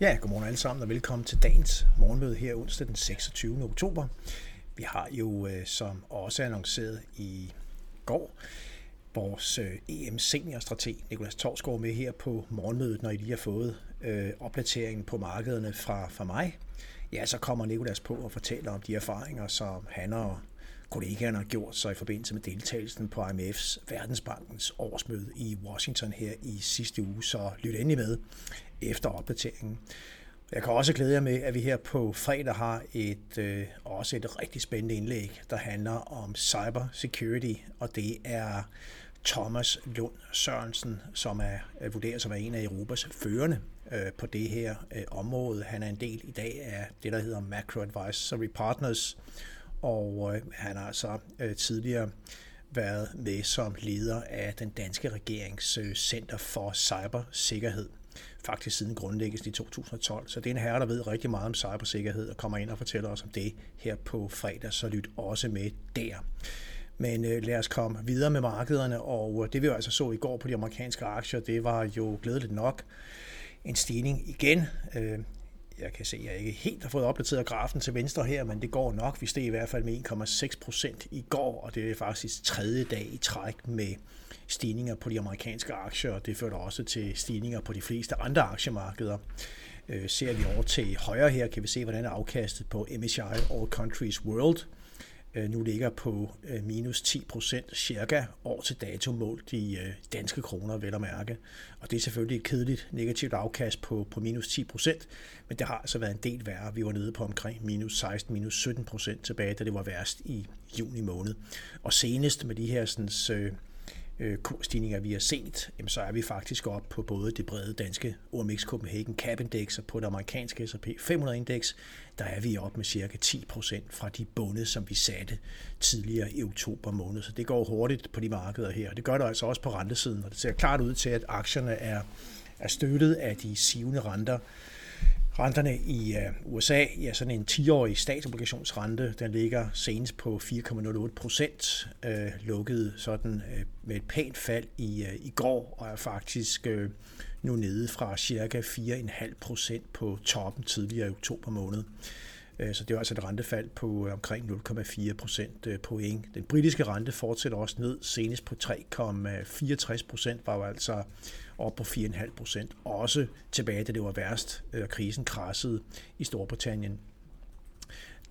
Ja, godmorgen alle sammen og velkommen til dagens morgenmøde her onsdag den 26. oktober. Vi har jo, øh, som også annonceret i går, vores øh, EM seniorstrateg Nikolas Torsgaard med her på morgenmødet, når I lige har fået øh, opdateringen på markederne fra, fra mig. Ja, så kommer Nikolas på og fortæller om de erfaringer, som han og kollegaerne har gjort sig i forbindelse med deltagelsen på IMF's Verdensbankens årsmøde i Washington her i sidste uge, så lyt endelig med efter opdateringen. Jeg kan også glæde jer med, at vi her på fredag har et øh, også et rigtig spændende indlæg, der handler om cyber security, og det er Thomas Lund Sørensen, som er øh, vurderet som er en af Europas førende øh, på det her øh, område. Han er en del i dag af det, der hedder Macro Advisory Partners, og øh, han har altså øh, tidligere været med som leder af den danske regerings øh, Center for Cybersikkerhed faktisk siden grundlæggelsen i 2012. Så det er en herre, der ved rigtig meget om cybersikkerhed og kommer ind og fortæller os om det her på fredag, så lyt også med der. Men øh, lad os komme videre med markederne, og øh, det vi jo altså så i går på de amerikanske aktier, det var jo glædeligt nok en stigning igen. Øh, jeg kan se, at jeg ikke helt har fået opdateret grafen til venstre her, men det går nok. Vi steg i hvert fald med 1,6 procent i går, og det er faktisk tredje dag i træk med stigninger på de amerikanske aktier, og det førte også til stigninger på de fleste andre aktiemarkeder. Øh, ser vi over til højre her, kan vi se, hvordan afkastet på MSCI All Countries World Øh, nu ligger på øh, minus 10 procent cirka år til dato målt i øh, danske kroner, vel at mærke. Og det er selvfølgelig et kedeligt negativt afkast på, på minus 10 procent, men det har altså været en del værre. Vi var nede på omkring minus 16, minus 17 procent tilbage, da det var værst i juni måned. Og senest med de her sådan, øh, Øh, kursstigninger, vi har set, jamen, så er vi faktisk op på både det brede danske OMX Copenhagen Cap Index og på det amerikanske S&P 500 Index, der er vi op med cirka 10% fra de bunde, som vi satte tidligere i oktober måned. Så det går hurtigt på de markeder her, og det gør det altså også på rentesiden, og det ser klart ud til, at aktierne er, er støttet af de sivende renter, Renterne i øh, USA, ja, sådan en 10-årig statsobligationsrente, den ligger senest på 4,08 procent, øh, lukket sådan øh, med et pænt fald i, øh, i går, og er faktisk øh, nu nede fra cirka 4,5 procent på toppen tidligere i oktober måned. Øh, så det var altså et rentefald på øh, omkring 0,4 procent øh, point. Den britiske rente fortsætter også ned, senest på 3,64 procent, var jo altså op på 4,5 procent. Også tilbage, da det var værst, og krisen krassede i Storbritannien.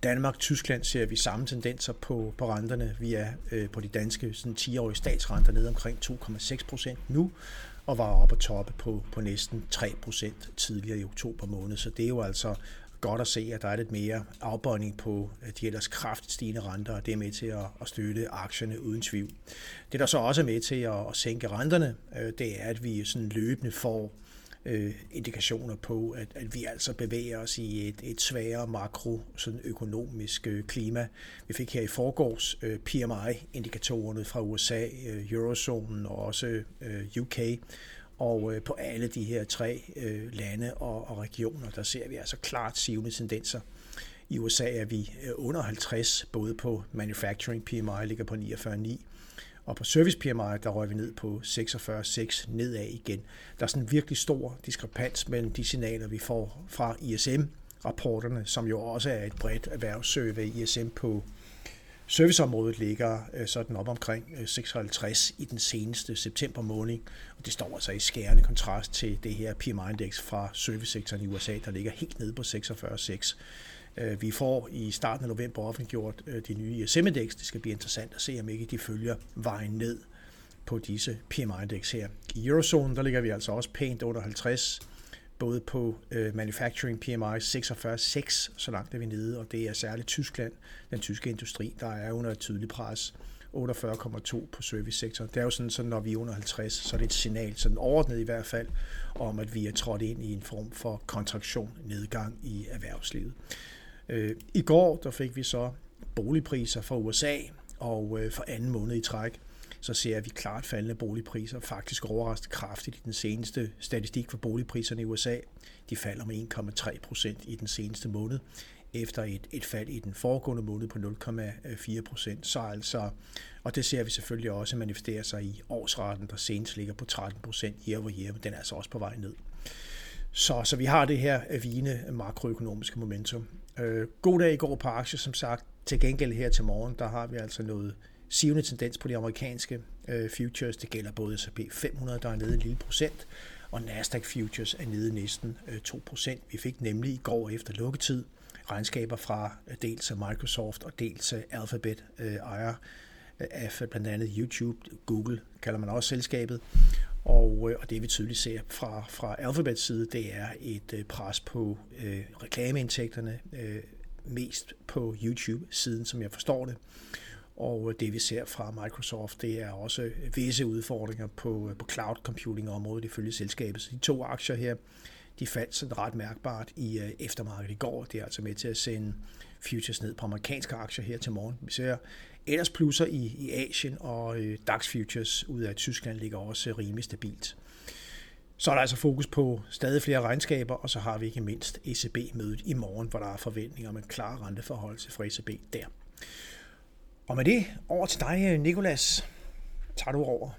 Danmark, Tyskland ser vi samme tendenser på, på renterne. Vi er øh, på de danske sådan 10-årige statsrenter nede omkring 2,6 procent nu, og var oppe på toppe på, på næsten 3 procent tidligere i oktober måned. Så det er jo altså godt at se, at der er lidt mere afbøjning på de ellers kraftigt stigende renter, og det er med til at, at støtte aktierne uden tvivl. Det, der så også er med til at, at sænke renterne, øh, det er, at vi sådan løbende får øh, indikationer på, at, at vi altså bevæger os i et, et sværere makro sådan økonomisk øh, klima. Vi fik her i forgårs øh, PMI-indikatorerne fra USA, øh, Eurozonen og også UK, og øh, på alle de her tre øh, lande og, og regioner, der ser vi altså klart sivende tendenser. I USA er vi øh, under 50, både på manufacturing PMI ligger på 49,9, og på service PMI, der rører vi ned på 46,6 nedad igen. Der er sådan en virkelig stor diskrepans mellem de signaler, vi får fra ISM, rapporterne, som jo også er et bredt erhvervssurvey. ISM på Serviceområdet ligger øh, sådan op omkring øh, 56 i den seneste september måned, og det står altså i skærende kontrast til det her PMI-indeks fra servicesektoren i USA, der ligger helt nede på 46,6. Øh, vi får i starten af november offentliggjort de nye ISM-indeks. Det skal blive interessant at se, om ikke de følger vejen ned på disse PMI-indeks her. I Eurozonen, der ligger vi altså også pænt under 50 både på øh, manufacturing PMI 46,6, så langt er vi nede, og det er særligt Tyskland, den tyske industri, der er under et tydeligt pres. 48,2 på servicesektoren. Det er jo sådan, så når vi er under 50, så er det et signal, sådan overordnet i hvert fald, om at vi er trådt ind i en form for kontraktion, nedgang i erhvervslivet. Øh, I går der fik vi så boligpriser fra USA, og øh, for anden måned i træk, så ser vi klart faldende boligpriser, faktisk overraskende kraftigt i den seneste statistik for boligpriserne i USA. De falder med 1,3 procent i den seneste måned, efter et, et fald i den foregående måned på 0,4 procent. Så altså, og det ser vi selvfølgelig også manifestere sig i årsretten, der senest ligger på 13 procent year over year, men den er altså også på vej ned. Så, så vi har det her vigende makroøkonomiske momentum. Øh, god dag i går på aktier, som sagt. Til gengæld her til morgen, der har vi altså noget sivende tendens på de amerikanske øh, futures. Det gælder både S&P 500, der er nede en lille procent, og Nasdaq Futures er nede næsten øh, 2%. Vi fik nemlig i går efter lukketid regnskaber fra øh, dels Microsoft og dels Alphabet øh, ejer øh, af blandt andet YouTube, Google kalder man også selskabet. Og, øh, og det vi tydeligt ser fra, fra Alphabets side, det er et øh, pres på øh, reklameindtægterne, øh, mest på YouTube-siden, som jeg forstår det. Og øh, det vi ser fra Microsoft, det er også øh, visse udfordringer på, øh, på cloud computing området ifølge selskabet. Så de to aktier her, de faldt sådan ret mærkbart i eftermarkedet i går. Det er altså med til at sende futures ned på amerikanske aktier her til morgen. Vi ser ellers plusser i, i Asien, og DAX futures ud af Tyskland ligger også rimelig stabilt. Så er der altså fokus på stadig flere regnskaber, og så har vi ikke mindst ECB-mødet i morgen, hvor der er forventninger om en klar renteforhold til fra ECB der. Og med det over til dig, øh, Nikolas. Tager du over?